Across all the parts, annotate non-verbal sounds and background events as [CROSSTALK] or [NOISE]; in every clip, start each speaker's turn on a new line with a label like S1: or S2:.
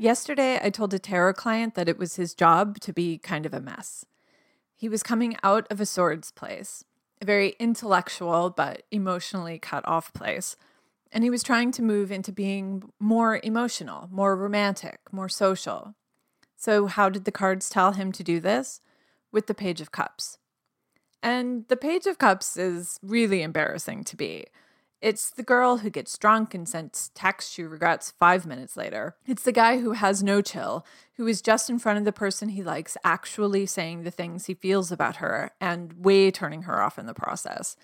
S1: Yesterday, I told a tarot client that it was his job to be kind of a mess. He was coming out of a swords place, a very intellectual but emotionally cut off place. And he was trying to move into being more emotional, more romantic, more social. So, how did the cards tell him to do this? With the Page of Cups. And the Page of Cups is really embarrassing to be. It's the girl who gets drunk and sends texts she regrets five minutes later. It's the guy who has no chill, who is just in front of the person he likes, actually saying the things he feels about her and way turning her off in the process.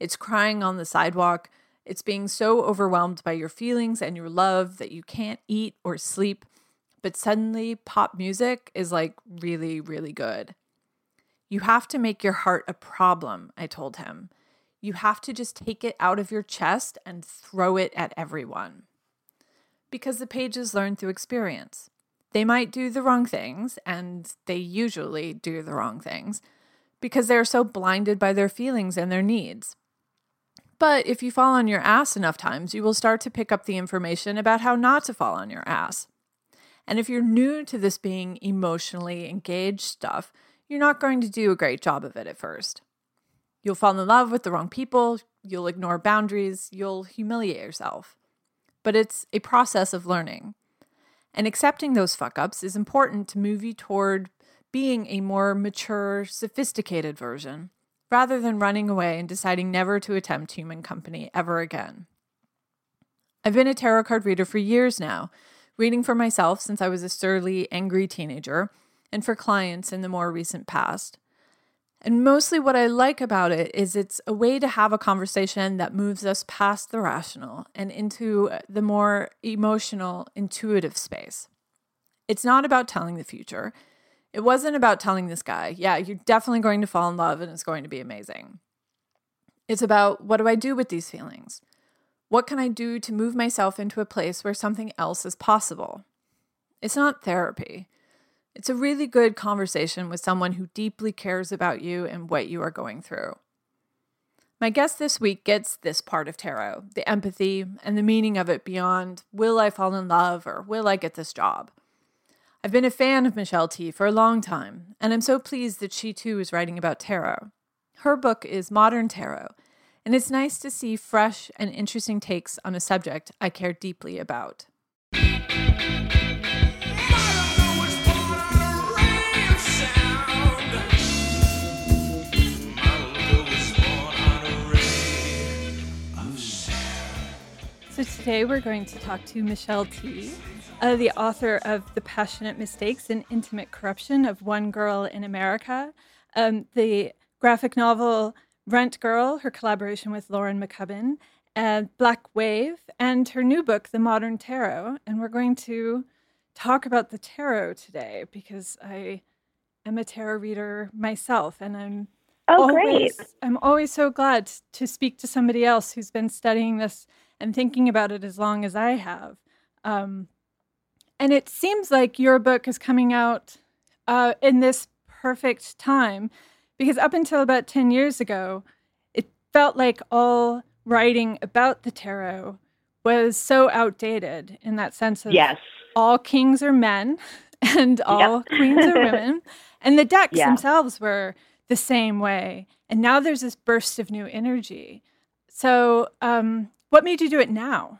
S1: It's crying on the sidewalk. It's being so overwhelmed by your feelings and your love that you can't eat or sleep. But suddenly, pop music is like really, really good. You have to make your heart a problem, I told him. You have to just take it out of your chest and throw it at everyone. Because the pages learn through experience. They might do the wrong things, and they usually do the wrong things, because they're so blinded by their feelings and their needs. But if you fall on your ass enough times, you will start to pick up the information about how not to fall on your ass. And if you're new to this being emotionally engaged stuff, you're not going to do a great job of it at first. You'll fall in love with the wrong people, you'll ignore boundaries, you'll humiliate yourself. But it's a process of learning. And accepting those fuck ups is important to move you toward being a more mature, sophisticated version, rather than running away and deciding never to attempt human company ever again. I've been a tarot card reader for years now, reading for myself since I was a surly, angry teenager, and for clients in the more recent past. And mostly what I like about it is it's a way to have a conversation that moves us past the rational and into the more emotional, intuitive space. It's not about telling the future. It wasn't about telling this guy, yeah, you're definitely going to fall in love and it's going to be amazing. It's about what do I do with these feelings? What can I do to move myself into a place where something else is possible? It's not therapy. It's a really good conversation with someone who deeply cares about you and what you are going through. My guest this week gets this part of tarot the empathy and the meaning of it beyond will I fall in love or will I get this job? I've been a fan of Michelle Tea for a long time, and I'm so pleased that she too is writing about tarot. Her book is Modern Tarot, and it's nice to see fresh and interesting takes on a subject I care deeply about. So today we're going to talk to Michelle Tea, uh, the author of The Passionate Mistakes and Intimate Corruption of One Girl in America, um, the graphic novel Rent Girl, her collaboration with Laurenn McCubbin, and Black Wave, and her new book, The Modern Tarot. And we're going to talk about the tarot today because I am a tarot reader myself, and I'm
S2: Oh,
S1: always
S2: great.
S1: I'm always so glad to speak to somebody else who's been studying this and thinking about it as long as I have. Um, and it seems like your book is coming out uh, in this perfect time because up until about 10 years ago, it felt like all writing about the tarot was so outdated in that sense of
S2: Yes.
S1: all kings are men [LAUGHS] and all
S2: Yep.
S1: queens are women. [LAUGHS] And the decks
S2: Yeah.
S1: themselves were the same way. And now there's this burst of new energy. So, um, what made you do it now?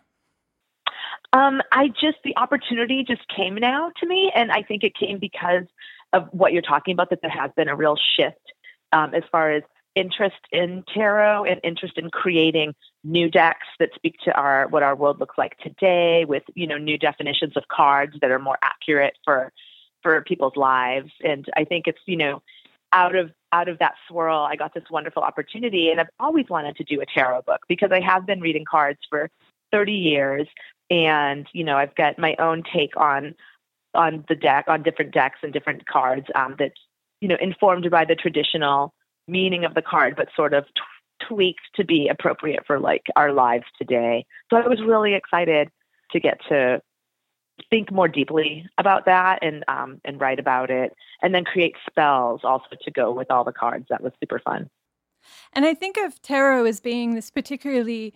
S2: Um, I just the opportunity just came now to me, and I think it came because of what you're talking about. That there has been a real shift um, as far as interest in tarot and interest in creating new decks that speak to our what our world looks like today, with you know new definitions of cards that are more accurate for for people's lives. And I think it's you know out of out of that swirl, I got this wonderful opportunity, and I've always wanted to do a tarot book because I have been reading cards for 30 years and you know i've got my own take on on the deck on different decks and different cards um, that's you know informed by the traditional meaning of the card but sort of t- tweaked to be appropriate for like our lives today. So i was really excited to get to think more deeply about that and um, and write about it and then create spells also to go with all the cards. That was super fun.
S1: And I think of tarot as being this particularly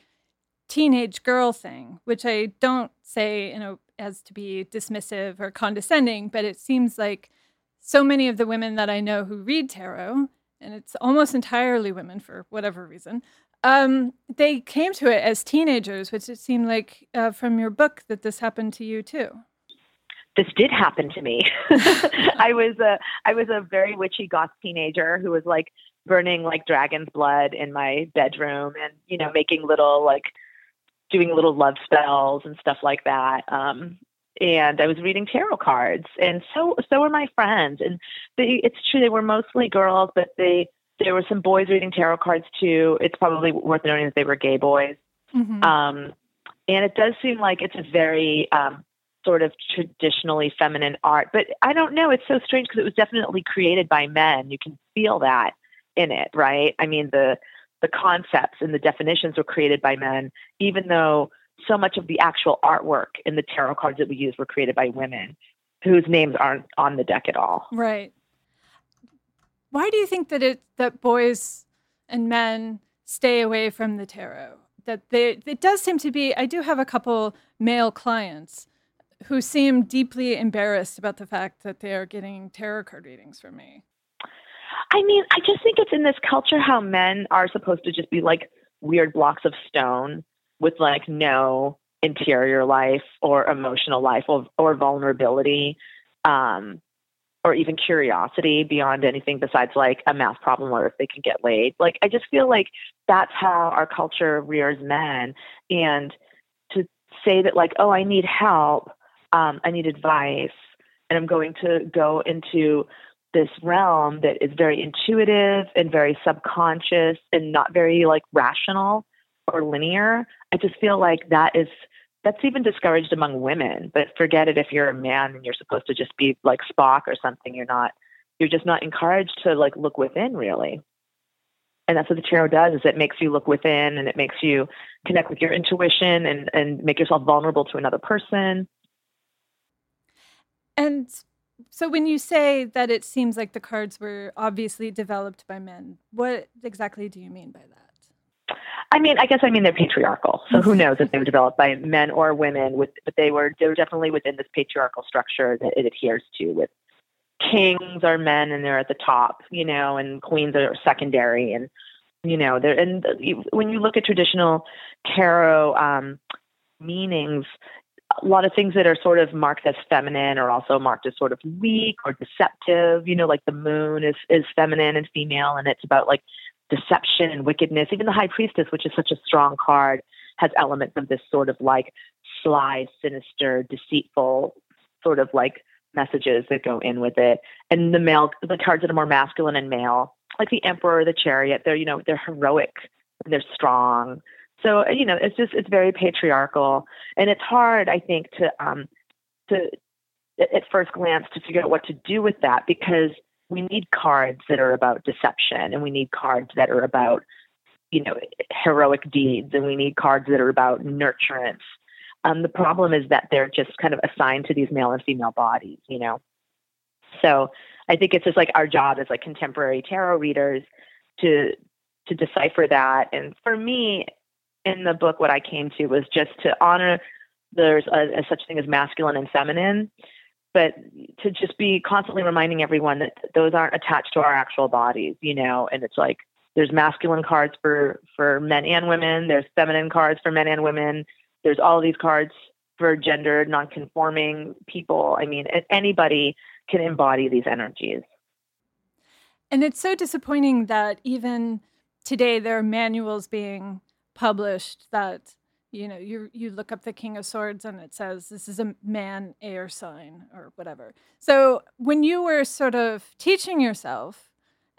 S1: teenage girl thing, which I don't say in a as to be dismissive or condescending, but it seems like so many of the women that I know who read tarot, and it's almost entirely women for whatever reason, um, they came to it as teenagers, which it seemed like uh, from your book that this happened to you too.
S2: This did happen to me. [LAUGHS] I was a I was a very witchy goth teenager who was like burning like dragon's blood in my bedroom and you know making little like doing little love spells and stuff like that. Um, and I was reading tarot cards, and so so were my friends. And they, it's true they were mostly girls, but they there were some boys reading tarot cards too. It's probably worth noting that they were gay boys. Mm-hmm. Um, and it does seem like it's a very um, sort of traditionally feminine art, but I don't know. It's so strange because it was definitely created by men. You can feel that in it, right? I mean the the concepts and the definitions were created by men, even though so much of the actual artwork in the tarot cards that we use were created by women whose names aren't on the deck at all.
S1: Right. Why do you think that it that boys and men stay away from the tarot? That they it does seem to be I do have a couple male clients who seem deeply embarrassed about the fact that they are getting tarot card readings from me.
S2: I mean, I just think it's in this culture how men are supposed to just be like weird blocks of stone with like no interior life or emotional life or, or vulnerability um, or even curiosity beyond anything besides like a math problem or if they can get laid. Like, I just feel like that's how our culture rears men. And to say that, like, oh, I need help, um, I need advice, and I'm going to go into this realm that is very intuitive and very subconscious and not very like rational or linear. I just feel like that is that's even discouraged among women. But forget it if you're a man and you're supposed to just be like Spock or something. You're not. You're just not encouraged to like look within really. And that's what the tarot does is it makes you look within and it makes you connect with your intuition and, and make yourself vulnerable to another person.
S1: And so when you say that it seems like the cards were obviously developed by men, what exactly do you mean by that?
S2: I mean, I guess I mean they're patriarchal. So who knows if they were developed by men or women? With, but they were they were definitely within this patriarchal structure that it adheres to. With kings are men and they're at the top, you know, and queens are secondary, and you know, they're and when you look at traditional tarot um, meanings, a lot of things that are sort of marked as feminine are also marked as sort of weak or deceptive. You know, like the moon is is feminine and female, and it's about like deception and wickedness. Even the high priestess, which is such a strong card, has elements of this sort of like sly, sinister, deceitful sort of like messages that go in with it. And the male, the cards that are more masculine and male, like the emperor, the chariot, they're you know they're heroic, they're strong so you know, it's just it's very patriarchal, and it's hard, I think, to um, to at first glance to figure out what to do with that because we need cards that are about deception, and we need cards that are about you know heroic deeds, and we need cards that are about nurturance. Um, the problem is that they're just kind of assigned to these male and female bodies, you know. So I think it's just like our job as like contemporary tarot readers to to decipher that. And for me, in the book, what I came to was just to honor there's a, a such thing as masculine and feminine, but to just be constantly reminding everyone that those aren't attached to our actual bodies, you know, and it's like there's masculine cards for for men and women, there's feminine cards for men and women, there's all these cards for gender non-conforming people. I mean, anybody can embody these energies.
S1: And it's so disappointing that even today there are manuals being published that you know you you look up the king of swords and it says this is a man air sign or whatever. So when you were sort of teaching yourself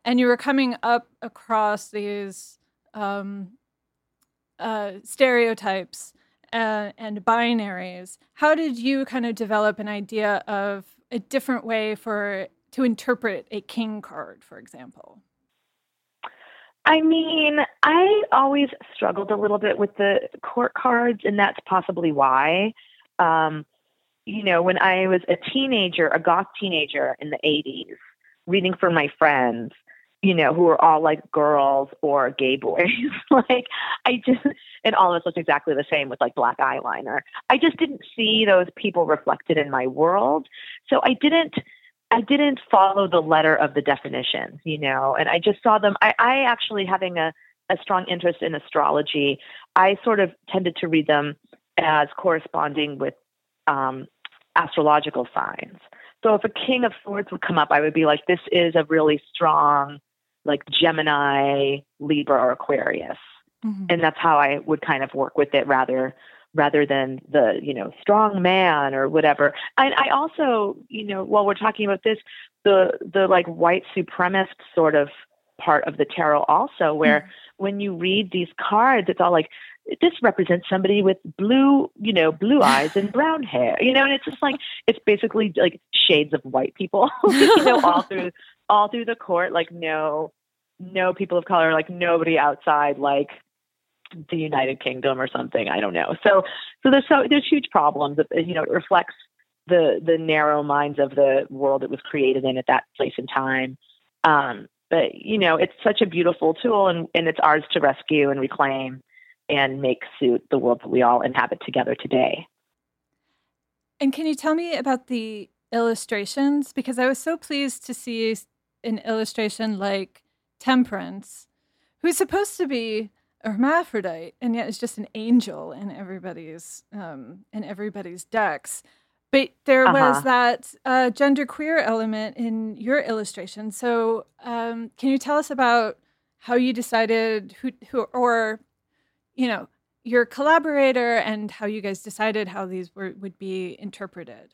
S1: and you were coming up across these um, uh, stereotypes uh, and binaries how did you kind of develop an idea of a different way for to interpret a king card for example
S2: I mean, I always struggled a little bit with the court cards, and that's possibly why. Um, you know, when I was a teenager, a goth teenager in the 80s, reading for my friends, you know, who were all like girls or gay boys. [LAUGHS] like I just and all of us looked exactly the same with like black eyeliner. I just didn't see those people reflected in my world. So I didn't I didn't follow the letter of the definitions, you know, and I just saw them I, I actually having a, a strong interest in astrology, I sort of tended to read them as corresponding with um, astrological signs. So if a king of swords would come up, I would be like, this is a really strong, like Gemini, Libra, or Aquarius. Mm-hmm. And that's how I would kind of work with it rather rather than the, you know, strong man or whatever. And I also, you know, while we're talking about this, the the like white supremacist sort of part of the tarot also where mm-hmm. when you read these cards, it's all like this represents somebody with blue, you know, blue eyes and [LAUGHS] brown hair, you know, and it's just like it's basically like shades of white people, [LAUGHS] you know, all through all through the court, like no, no people of color, like nobody outside, like the United Kingdom or something. I don't know. So, so there's so there's huge problems. You know, it reflects the the narrow minds of the world it was created in at that place and time. Um, but you know, it's such a beautiful tool, and and it's ours to rescue and reclaim and make suit the world that we all inhabit together today.
S1: And can you tell me about the illustrations? Because I was so pleased to see an illustration like Temperance, who's supposed to be a hermaphrodite, and yet is just an angel in everybody's um, in everybody's decks. But there uh-huh. was that uh, genderqueer element in your illustration. So, um, can you tell us about how you decided who, who, or you know, your collaborator and how you guys decided how these were, would be interpreted.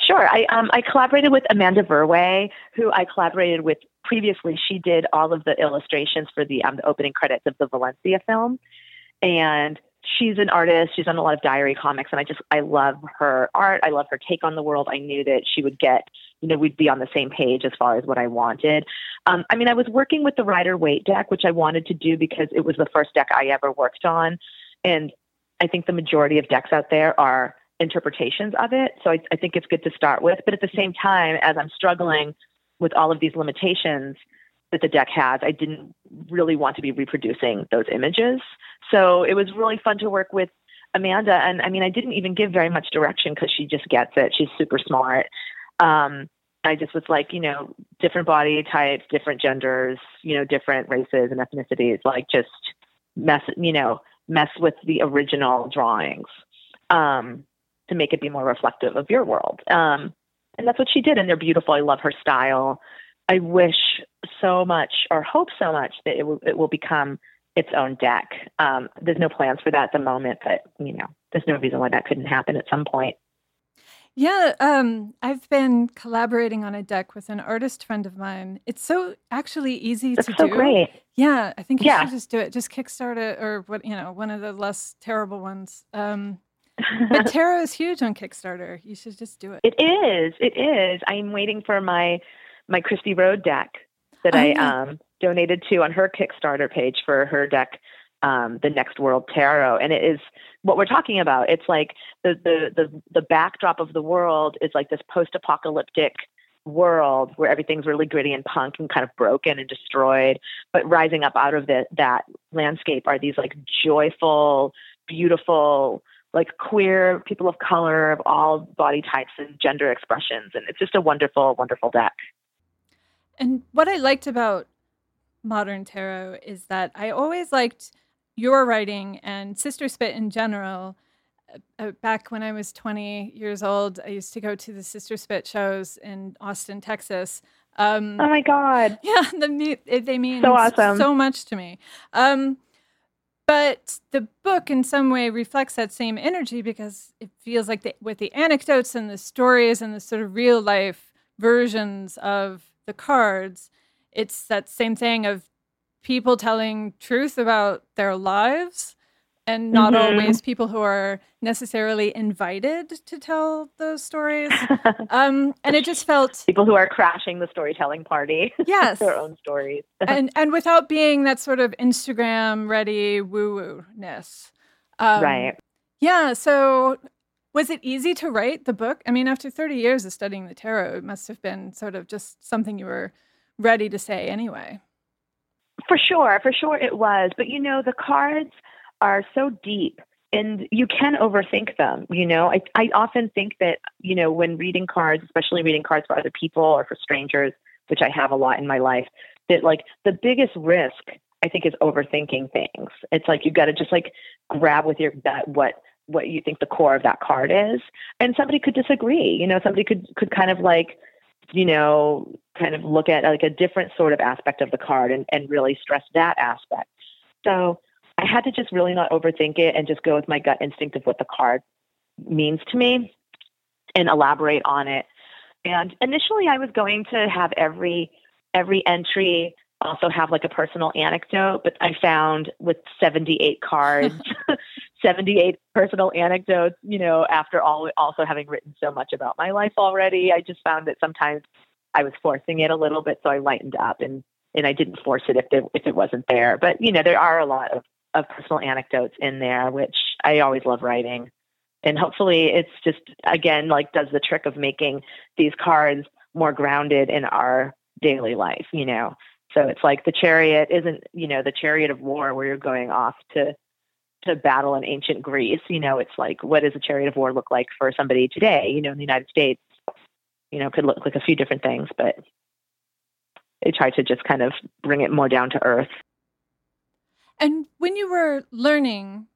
S2: Sure. I um, I collaborated with Amanda Verwey, who I collaborated with previously. She did all of the illustrations for the um, the opening credits of the Valencia film, and she's an artist. She's done a lot of diary comics, and I just I love her art. I love her take on the world. I knew that she would get, you know, we'd be on the same page as far as what I wanted. Um, I mean, I was working with the Rider Waite deck, which I wanted to do because it was the first deck I ever worked on, and I think the majority of decks out there are interpretations of it. So I, I think it's good to start with. But at the same time, as I'm struggling with all of these limitations that the deck has, I didn't really want to be reproducing those images. So it was really fun to work with Amanda. And I mean, I didn't even give very much direction because she just gets it. She's super smart. Um, I just was like, you know, different body types, different genders, you know, different races and ethnicities, like just mess, you know, mess with the original drawings um, to make it be more reflective of your world. Um, and that's what she did. And they're beautiful. I love her style. I wish so much or hope so much that it will, it will become its own deck. Um, there's no plans for that at the moment, but you know, there's no reason why that couldn't happen at some point.
S1: Yeah, um, I've been collaborating on a deck with an artist friend of mine. It's so actually easy to do.
S2: That's
S1: to
S2: so
S1: do.
S2: Great.
S1: Yeah, I think you yeah. should just do it. Just Kickstart it, or what you know, one of the less terrible ones. Um, but [LAUGHS] tarot is huge on Kickstarter. You should just do it.
S2: It is. It is. I'm waiting for my my Cristy Road deck that oh, I yeah. um, donated to on her Kickstarter page for her deck, um, the Next World Tarot, and it is what we're talking about. It's like the the the the backdrop of the world is like this post-apocalyptic world where everything's really gritty and punk and kind of broken and destroyed. But rising up out of the, that landscape are these like joyful, beautiful, like queer people of color of all body types and gender expressions. And it's just a wonderful, wonderful deck.
S1: And what I liked about modern tarot is that I always liked your writing and Sister Spit in general. Uh, uh, back when I was 20 years old, I used to go to the Sister Spit shows in Austin, Texas.
S2: Um, oh my God! [LAUGHS]
S1: Yeah, the they mean
S2: so awesome,
S1: so much to me. Um, but the book, in some way, reflects that same energy because it feels like the, with the anecdotes and the stories and the sort of real life versions of the cards, it's that same thing of people telling truth about their lives and not mm-hmm. always people who are necessarily invited to tell those stories. [LAUGHS] Um, and it just felt
S2: people who are crashing the storytelling party. [LAUGHS]
S1: Yes,
S2: their own stories, [LAUGHS]
S1: and and without being that sort of Instagram ready woo woo ness.
S2: Um, right.
S1: Yeah. So. Was it easy to write the book? I mean, after 30 years of studying the tarot, it must have been sort of just something you were ready to say anyway.
S2: For sure, for sure it was. But you know, the cards are so deep and you can overthink them. You know, I, I often think that, you know, when reading cards, especially reading cards for other people or for strangers, which I have a lot in my life, that like the biggest risk I think is overthinking things. It's like you've got to just like grab with your gut what what you think the core of that card is, and somebody could disagree. You know, somebody could could kind of like you know kind of look at like a different sort of aspect of the card and and really stress that aspect. So I had to just really not overthink it and just go with my gut instinct of what the card means to me and elaborate on it. And initially I was going to have every every entry also have like a personal anecdote, but I found with 78 cards, [LAUGHS] [LAUGHS] 78 personal anecdotes, you know, after all also having written so much about my life already, I just found that sometimes I was forcing it a little bit, so I lightened up and and I didn't force it if it, if it wasn't there. But you know, there are a lot of of personal anecdotes in there, which I always love writing. And hopefully it's just, again, like does the trick of making these cards more grounded in our daily life, you know? So it's like the chariot isn't, you know, the chariot of war where you're going off to to battle in ancient Greece. You know, it's like what does a chariot of war look like for somebody today? You know, in the United States, you know, could look like a few different things, but they try to just kind of bring it more down to earth.
S1: And when you were learning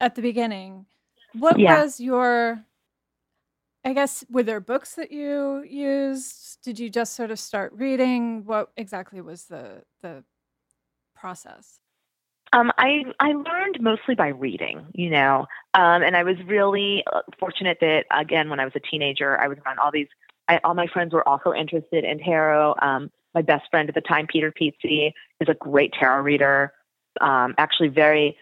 S1: at the beginning, what
S2: Yeah.
S1: was your I guess were there books that you used? Did you just sort of start reading? What exactly was the the process?
S2: Um, I I learned mostly by reading, you know, um, and I was really uh, fortunate that again when I was a teenager, I was around all these. I, all my friends were also interested in tarot. Um, my best friend at the time, Peter Pizzi, is a great tarot reader. Um, actually, very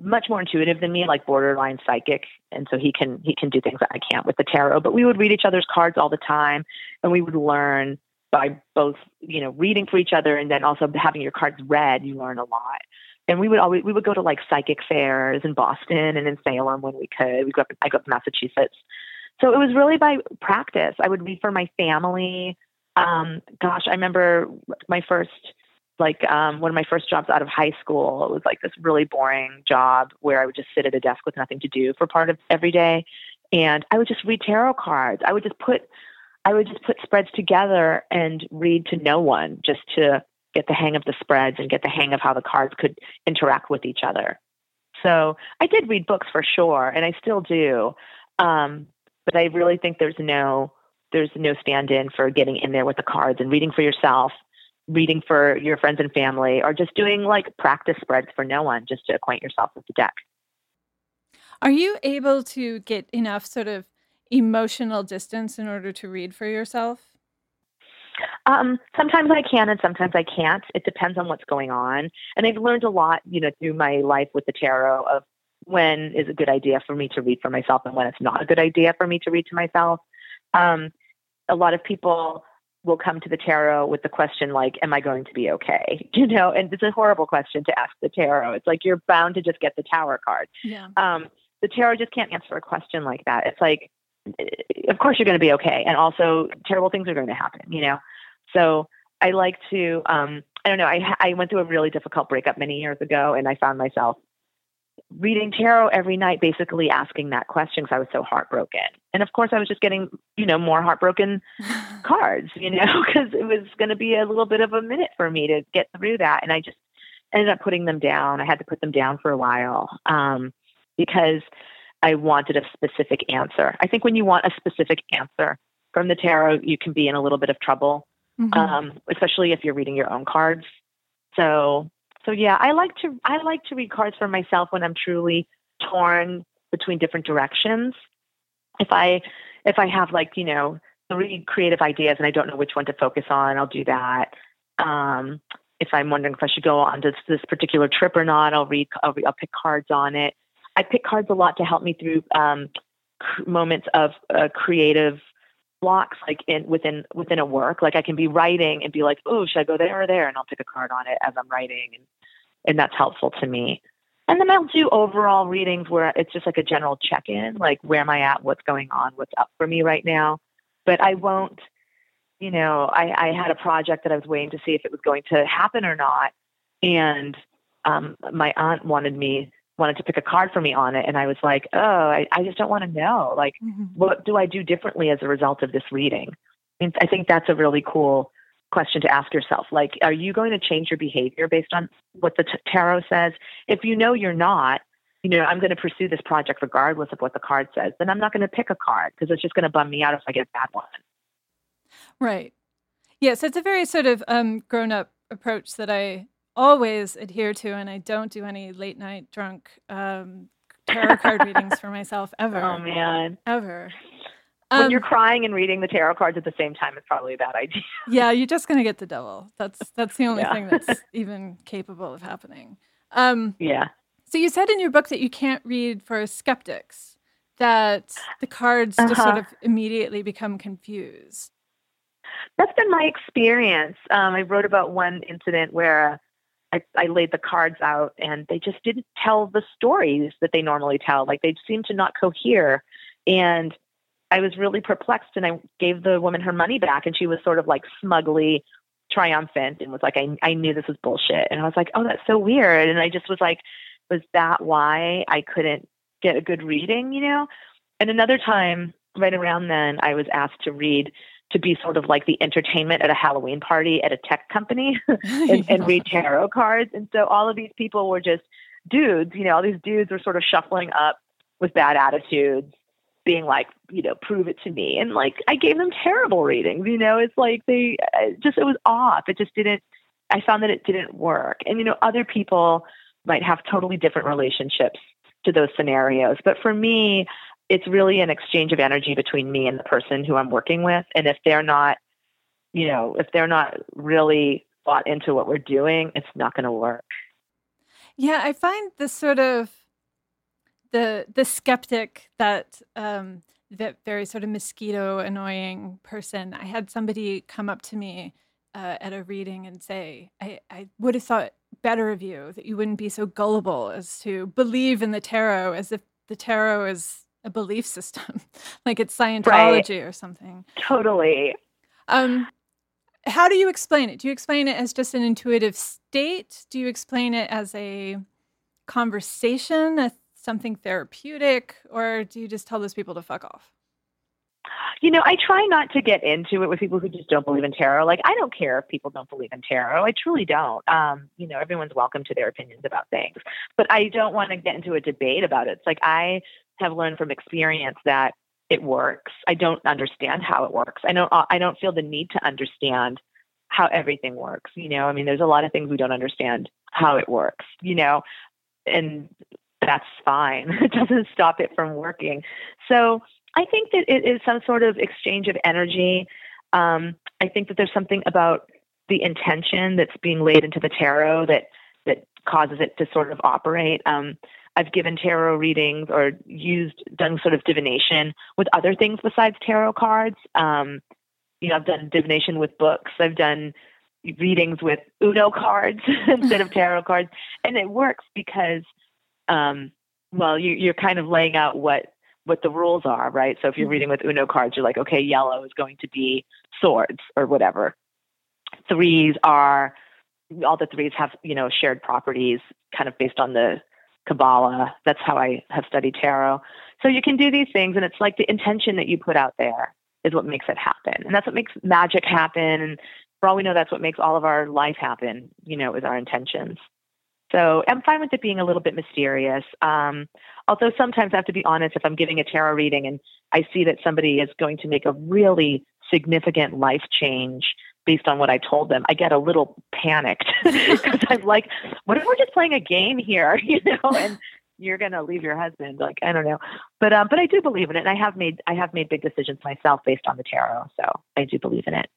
S2: much more intuitive than me, like borderline psychic, and so he can he can do things that I can't with the tarot. But we would read each other's cards all the time, and we would learn by both you know reading for each other and then also having your cards read. You learn a lot. And we would always we would go to like psychic fairs in Boston and in Salem when we could. We grew up I grew up in Massachusetts, so it was really by practice. I would read for my family. Um, gosh, I remember my first like um, one of my first jobs out of high school. It was like this really boring job where I would just sit at a desk with nothing to do for part of every day, and I would just read tarot cards. I would just put I would just put spreads together and read to no one just to get the hang of the spreads and get the hang of how the cards could interact with each other. So I did read books for sure, and I still do. Um, but I really think there's no there's no stand-in for getting in there with the cards and reading for yourself, reading for your friends and family, or just doing like practice spreads for no one, just to acquaint yourself with the deck.
S1: Are you able to get enough sort of emotional distance in order to read for yourself?
S2: Um, sometimes I can and sometimes I can't. It depends on what's going on. And I've learned a lot, you know, through my life with the tarot of when is a good idea for me to read for myself and when it's not a good idea for me to read to myself. Um, a lot of people will come to the tarot with the question like, "Am I going to be okay?" [LAUGHS] You know, and it's a horrible question to ask the tarot. It's like you're bound to just get the Tower card.
S1: Yeah.
S2: Um, the tarot just can't answer a question like that. It's like, of course you're going to be okay, and also terrible things are going to happen. You know, so I like to. Um, I don't know. I I went through a really difficult breakup many years ago, and I found myself reading tarot every night, basically asking that question because I was so heartbroken. And of course, I was just getting, you know, more heartbroken [LAUGHS] cards, you know, [LAUGHS] because it was going to be a little bit of a minute for me to get through that. And I just ended up putting them down. I had to put them down for a while um, because I wanted a specific answer. I think when you want a specific answer from the tarot, you can be in a little bit of trouble,
S1: Mhm.
S2: um, especially if you're reading your own cards. So, so yeah, I like to I like to read cards for myself when I'm truly torn between different directions. If I if I have like you know three creative ideas and I don't know which one to focus on, I'll do that. Um, if I'm wondering if I should go on to this particular trip or not, I'll read. I'll, I'll pick cards on it. I pick cards a lot to help me through um, moments of uh, creative blocks, like in within within a work. Like I can be writing and be like, "Oh, should I go there or there?" And I'll pick a card on it as I'm writing, and and that's helpful to me. And then I'll do overall readings where it's just like a general check in, like where am I at, what's going on, what's up for me right now. But I won't you know, I, I had a project that I was waiting to see if it was going to happen or not. And um, my aunt wanted me wanted to pick a card for me on it and i was like oh i, I just don't want to know like mm-hmm. what do i do differently as a result of this reading mean, I think that's a really cool question to ask yourself like are you going to change your behavior based on what the t- tarot says if you know you're not you know i'm going to pursue this project regardless of what the card says then i'm not going to pick a card because it's just going to bum me out if i get a bad one
S1: right yes it's a very sort of um, grown up approach that i always adhere to, and I don't do any late night drunk um, tarot card readings for myself [LAUGHS] ever.
S2: Oh man,
S1: ever.
S2: When um, you're crying and reading the tarot cards at the same time, it's probably a bad idea.
S1: yeah, you're just gonna get the devil. That's that's the only yeah. thing that's [LAUGHS] even capable of happening. Um,
S2: yeah.
S1: So you said in your book that you can't read for skeptics. That the cards uh-huh. just sort uh-huh. of immediately become confused.
S2: That's been my experience. Um, I wrote about one incident where I, I laid the cards out and they just didn't tell the stories that they normally tell. Like they seemed to not cohere. And I was really perplexed and I gave the woman her money back and she was sort of like smugly triumphant and was like, I, I knew this was bullshit. And I was like, oh, that's so weird. And I just was like, was that why I couldn't get a good reading, you know? And another time, right around then, I was asked to read to be sort of like the entertainment at a Halloween party at a tech company [LAUGHS] and, and read [LAUGHS] tarot cards. And so all of these people were just dudes, you know, all these dudes were sort of shuffling up with bad attitudes, being like, you know, prove it to me. And like, I gave them terrible readings, you know, it's like they uh, just, it was off. It just didn't, I found that it didn't work. And, you know, other people might have totally different relationships to those scenarios. But for me, it's really an exchange of energy between me and the person who I'm working with. And if they're not, you know, if they're not really bought into what we're doing, it's not going to work.
S1: Yeah, I find this sort of the the skeptic that um, that very sort of mosquito annoying person. I had somebody come up to me uh, at a reading and say, I, I would have thought better of you that you wouldn't be so gullible as to believe in the tarot as if the tarot is a belief system, [LAUGHS] like it's Scientology right. or something.
S2: Totally.
S1: Um, how do you explain it? Do you explain it as just an intuitive state? Do you explain it as a conversation, as something therapeutic, or do you just tell those people to fuck off?
S2: You know, I try not to get into it with people who just don't believe in tarot. Like, I don't care if people don't believe in tarot. I truly don't. Um, you know, everyone's welcome to their opinions about things, but I don't want to get into a debate about it. It's like I have learned from experience that it works. I don't understand how it works. I don't I don't feel the need to understand how everything works, you know? I mean, there's a lot of things we don't understand how it works, you know? And that's fine. [LAUGHS] it doesn't stop it from working. So, I think that it is some sort of exchange of energy. Um, I think that there's something about the intention that's being laid into the tarot that that causes it to sort of operate. Um, I've given tarot readings or used done sort of divination with other things besides tarot cards. Um, you know, I've done divination with books. I've done readings with Uno cards [LAUGHS] instead of [LAUGHS] tarot cards, and it works because, um, well, you, you're kind of laying out what what the rules are, right? So if you're mm-hmm. reading with Uno cards, you're like, okay, yellow is going to be swords or whatever. Threes are all the threes have you know shared properties, kind of based on the Kabbalah. That's how I have studied tarot. So you can do these things, and it's like the intention that you put out there is what makes it happen. And that's what makes magic happen. And for all we know, that's what makes all of our life happen, you know, is our intentions. So I'm fine with it being a little bit mysterious. Um, although sometimes I have to be honest, if I'm giving a tarot reading and I see that somebody is going to make a really significant life change based on what I told them, I get a little panicked [LAUGHS] because I'm like, what if we're just playing a game here, [LAUGHS] you know, and you're gonna leave your husband? Like, I don't know, but um, but I do believe in it, and I have made I have made big decisions myself based on the tarot, so I do believe in it.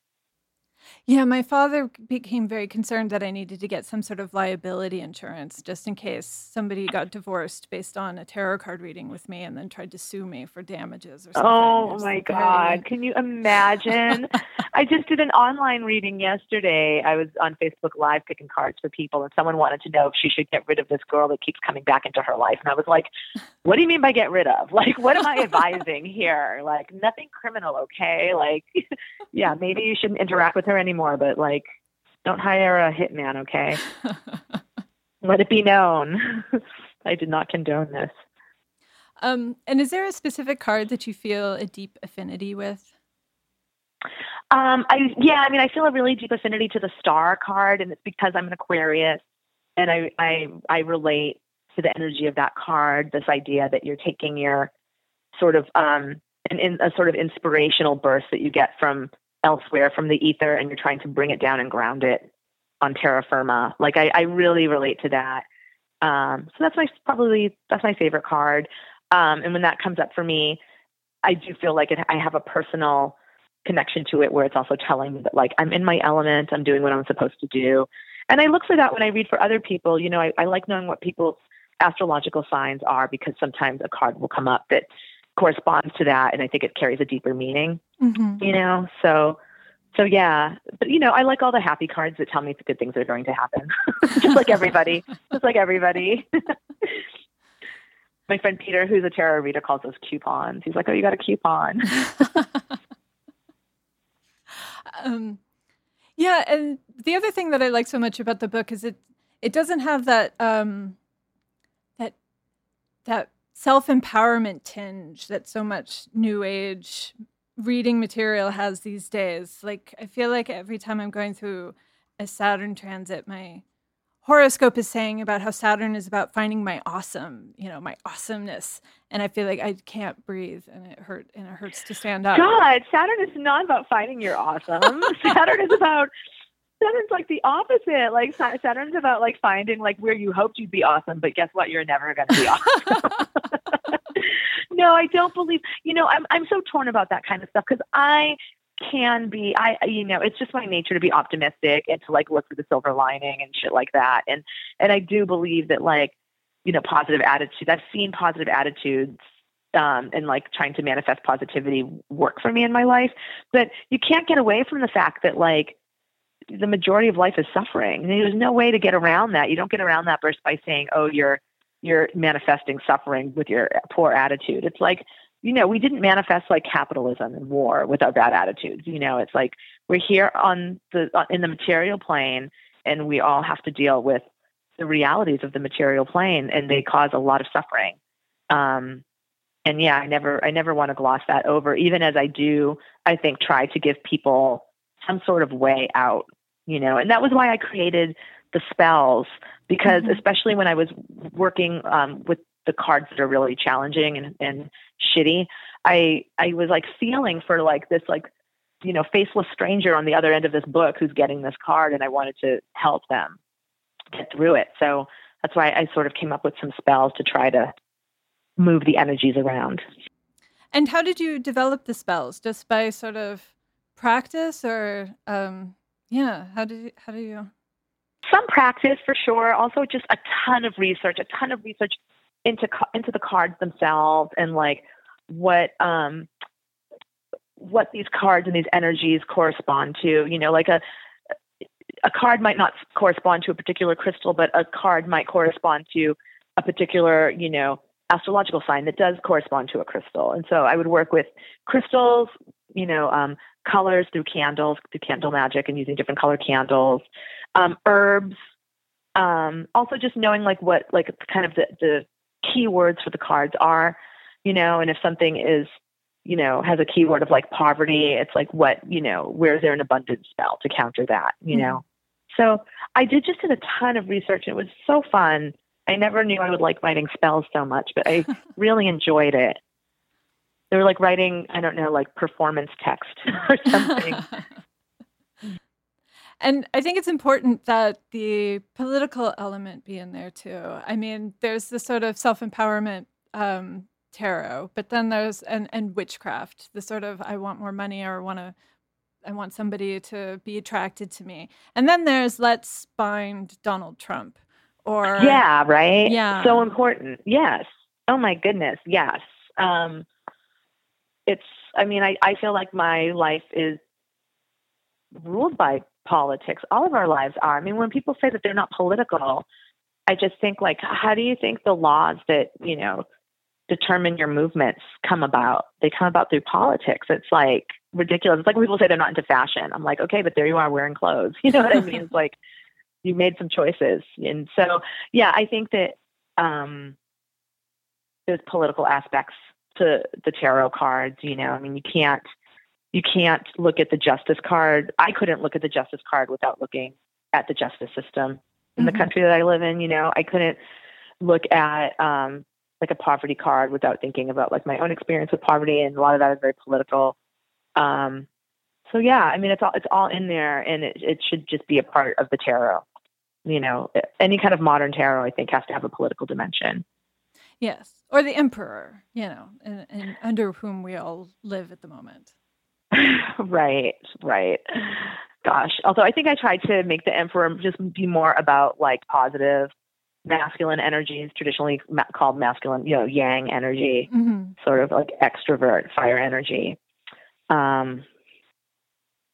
S1: Yeah, my father became very concerned that I needed to get some sort of liability insurance just in case somebody got divorced based on a tarot card reading with me and then tried to sue me for damages or something.
S2: Oh my God. Can you imagine? [LAUGHS] I just did an online reading yesterday. I was on Facebook Live picking cards for people, and someone wanted to know if she should get rid of this girl that keeps coming back into her life. And I was like, what do you mean by get rid of? [LAUGHS] Like, what am I advising here? Like, nothing criminal, okay? Like, [LAUGHS] yeah, maybe you shouldn't interact with her anymore anymore, but like, don't hire a hitman, okay? [LAUGHS] Let it be known. [LAUGHS] I did not condone this.
S1: Um, and is there a specific card that you feel a deep affinity with?
S2: Um, I yeah, I mean, I feel a really deep affinity to the star card, and it's because I'm an Aquarius, and I I I relate to the energy of that card. This idea that you're taking your sort of um, an in, a sort of inspirational burst that you get from elsewhere from the ether and you're trying to bring it down and ground it on terra firma. Like I, I really relate to that. Um, so that's my probably that's my favorite card. Um, and when that comes up for me, I do feel like it, I have a personal connection to it where it's also telling me that like I'm in my element, I'm doing what I'm supposed to do. And I look for that when I read for other people. You know, I, I like knowing what people's astrological signs are because sometimes a card will come up that corresponds to that and i think it carries a deeper meaning mm-hmm. you know? So so yeah. But you know i like all the happy cards that tell me the good things are going to happen. [LAUGHS] Just like everybody. Just like everybody. [LAUGHS] My friend peter who's a tarot reader calls those coupons. He's like oh you got a coupon. [LAUGHS]
S1: Um, yeah and the other thing that i like so much about the book is it it doesn't have that um that that self empowerment tinge that so much new age reading material has these days. Like, I feel like every time I'm going through a Saturn transit, my horoscope is saying about how Saturn is about finding my awesome, you know, my awesomeness. And I feel like I can't breathe and it hurt and it hurts to stand up.
S2: God, Saturn is not about finding your awesome. [LAUGHS] Saturn is about Saturn's like the opposite. Like Saturn's about like finding like where you hoped you'd be awesome, but guess what? You're never going to be awesome. [LAUGHS] no, I don't believe. You know, I'm I'm so torn about that kind of stuff because I can be i you know it's just my nature to be optimistic and to like look for the silver lining and shit like that and and i do believe that like you know positive attitudes i've seen positive attitudes um, and like trying to manifest positivity work for me in my life but you can't get away from the fact that like the majority of life is suffering. there's no way to get around that. You don't get around that by saying, "Oh, you're you're manifesting suffering with your poor attitude." It's like, you know, we didn't manifest like capitalism and war with our bad attitudes. You know, it's like we're here on the in the material plane, and we all have to deal with the realities of the material plane, and they cause a lot of suffering. Um, and yeah, I never I never want to gloss that over, even as I do. I think try to give people some sort of way out, you know. And that was why I created the spells because mm-hmm. especially when I was working um, with the cards that are really challenging and, and shitty, I I was like feeling for like this like you know faceless stranger on the other end of this book who's getting this card, and I wanted to help them get through it. So that's why I sort of came up with some spells to try to move the energies around.
S1: And how did you develop the spells? Just by sort of practice or um yeah how do you how do you
S2: some practice for sure. Also just a ton of research a ton of research into into the cards themselves and like what um what these cards and these energies correspond to you know like a a card might not correspond to a particular crystal but a card might correspond to a particular you know astrological sign that does correspond to a crystal. And so i would work with crystals you know um, colors through candles, through candle magic, and using different color candles, um, herbs. Um, also, just knowing like what like kind of the, the keywords for the cards are, you know, and if something is you know has a keyword of like poverty, it's like what you know where is there an abundance spell to counter that, you mm-hmm. know. So I did just did a ton of research. And it was so fun. I never knew I would like writing spells so much, but I [LAUGHS] really enjoyed it they were like writing i don't know like performance text [LAUGHS] or something [LAUGHS]
S1: and i think it's important that the political element be in there too i mean there's the sort of self-empowerment um, tarot but then there's and and witchcraft the sort of i want more money or want to I want somebody to be attracted to me. And then there's let's find Donald Trump or
S2: yeah, right?
S1: Yeah.
S2: So important. Yes. Oh my goodness. Yes. Um it's I mean, I, I feel like my life is ruled by politics. All of our lives are. I mean, when people say that they're not political, I just think like, how do you think the laws that, you know, determine your movements come about? They come about through politics. It's like ridiculous. It's like when people say they're not into fashion. I'm like, okay, but there you are wearing clothes. [LAUGHS] You know what I mean? It's like you made some choices. And so, yeah, I think that um, there's political aspects to the tarot cards. You know, I mean, you can't you can't look at the justice card. I couldn't look at the justice card without looking at the justice system in mm-hmm. the country that I live in. You know, I couldn't look at um, like a poverty card without thinking about like my own experience with poverty, and a lot of that is very political. Um, so yeah, I mean, it's all it's all in there, and it it should just be a part of the tarot. You know, any kind of modern tarot, I think, has to have a political dimension.
S1: Yes, or the emperor, you know, and, and under whom we all live at the moment. [LAUGHS]
S2: right, right. Gosh, although I think I tried to make the emperor just be more about like positive masculine energies, traditionally ma- called masculine, you know, yang energy, mm-hmm. sort of like extrovert fire energy. Um,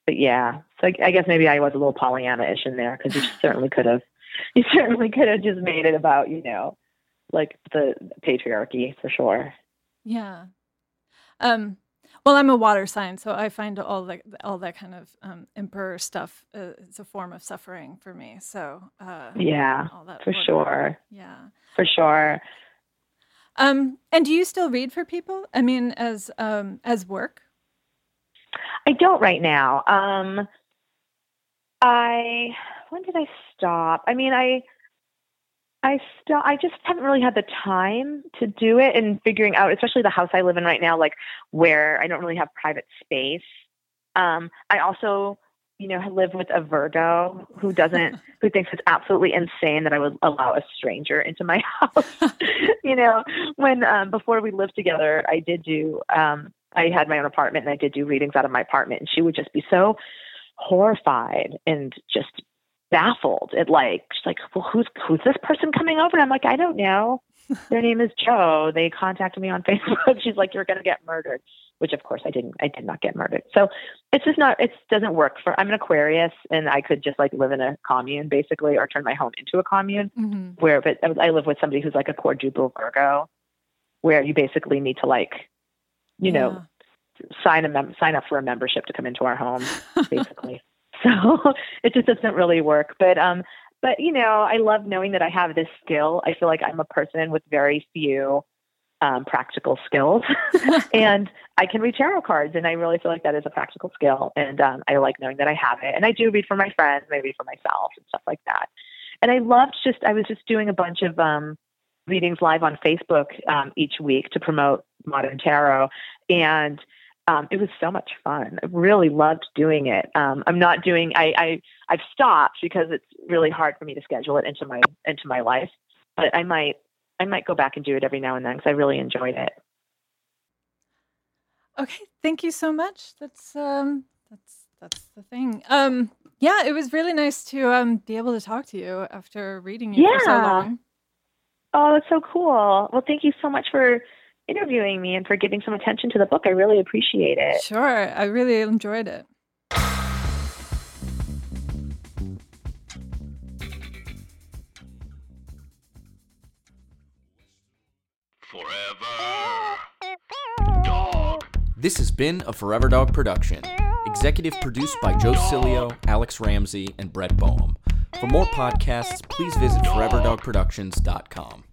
S2: but yeah, so I, I guess maybe I was a little Pollyanna-ish in there because you [LAUGHS] certainly could have, you certainly could have just made it about, you know, like the patriarchy for sure.
S1: Yeah. Um, well, I'm a water sign, so I find all that all that kind of um, emperor stuff uh, is a form of suffering for me. So
S2: uh, yeah, for water. sure.
S1: Yeah,
S2: for sure.
S1: Um, and do you still read for people? I mean, as um, as work?
S2: I don't right now. Um, I when did I stop? I mean, I I still, I just haven't really had the time to do it and figuring out, especially the house I live in right now, like where I don't really have private space. Um, I also, you know, live with a Virgo who doesn't, [LAUGHS] who thinks it's absolutely insane that I would allow a stranger into my [LAUGHS] house. [LAUGHS] you know, when, um, before we lived together, I did do, um, I had my own apartment and I did do readings out of my apartment and she would just be so horrified and just baffled at like she's like well who's who's this person coming over? And i'm like i don't know. [LAUGHS] Their name is joe. They contacted me on [LAUGHS] facebook. She's like you're going to get murdered which of course i didn't i did not get murdered. So it's just not it doesn't work for i'm an aquarius and i could just like live in a commune basically or turn my home into a commune mm-hmm. where but i live with somebody who's like a quadruple virgo where you basically need to like you yeah. know sign a mem- sign up for a membership to come into our home [LAUGHS] basically [LAUGHS] So it just doesn't really work. But um, but you know, I love knowing that I have this skill. I feel like I'm a person with very few um, practical skills, [LAUGHS] [LAUGHS] and I can read tarot cards, and I really feel like that is a practical skill. And um, I like knowing that I have it. And I do read for my friends, and I read for myself, and stuff like that. And I loved just I was just doing a bunch of um, readings live on Facebook um, each week to promote modern tarot, and um, it was so much fun. I really loved doing it. Um, I'm not doing. I, I I've stopped because it's really hard for me to schedule it into my into my life. But I might I might go back and do it every now and then because I really enjoyed it.
S1: Okay, thank you so much. That's um that's that's the thing. Um yeah, it was really nice to um be able to talk to you after reading you yeah. for so long.
S2: Oh, that's so cool. Well, thank you so much for interviewing me and for giving some attention to the book. I really appreciate it.
S1: Sure. I really enjoyed it.
S3: Forever Dog. This has been a Forever Dog production. Executive produced by Joe Cilio, Alex Ramsey, and Brett Boehm. For more podcasts, please visit foreverdogproductions.com.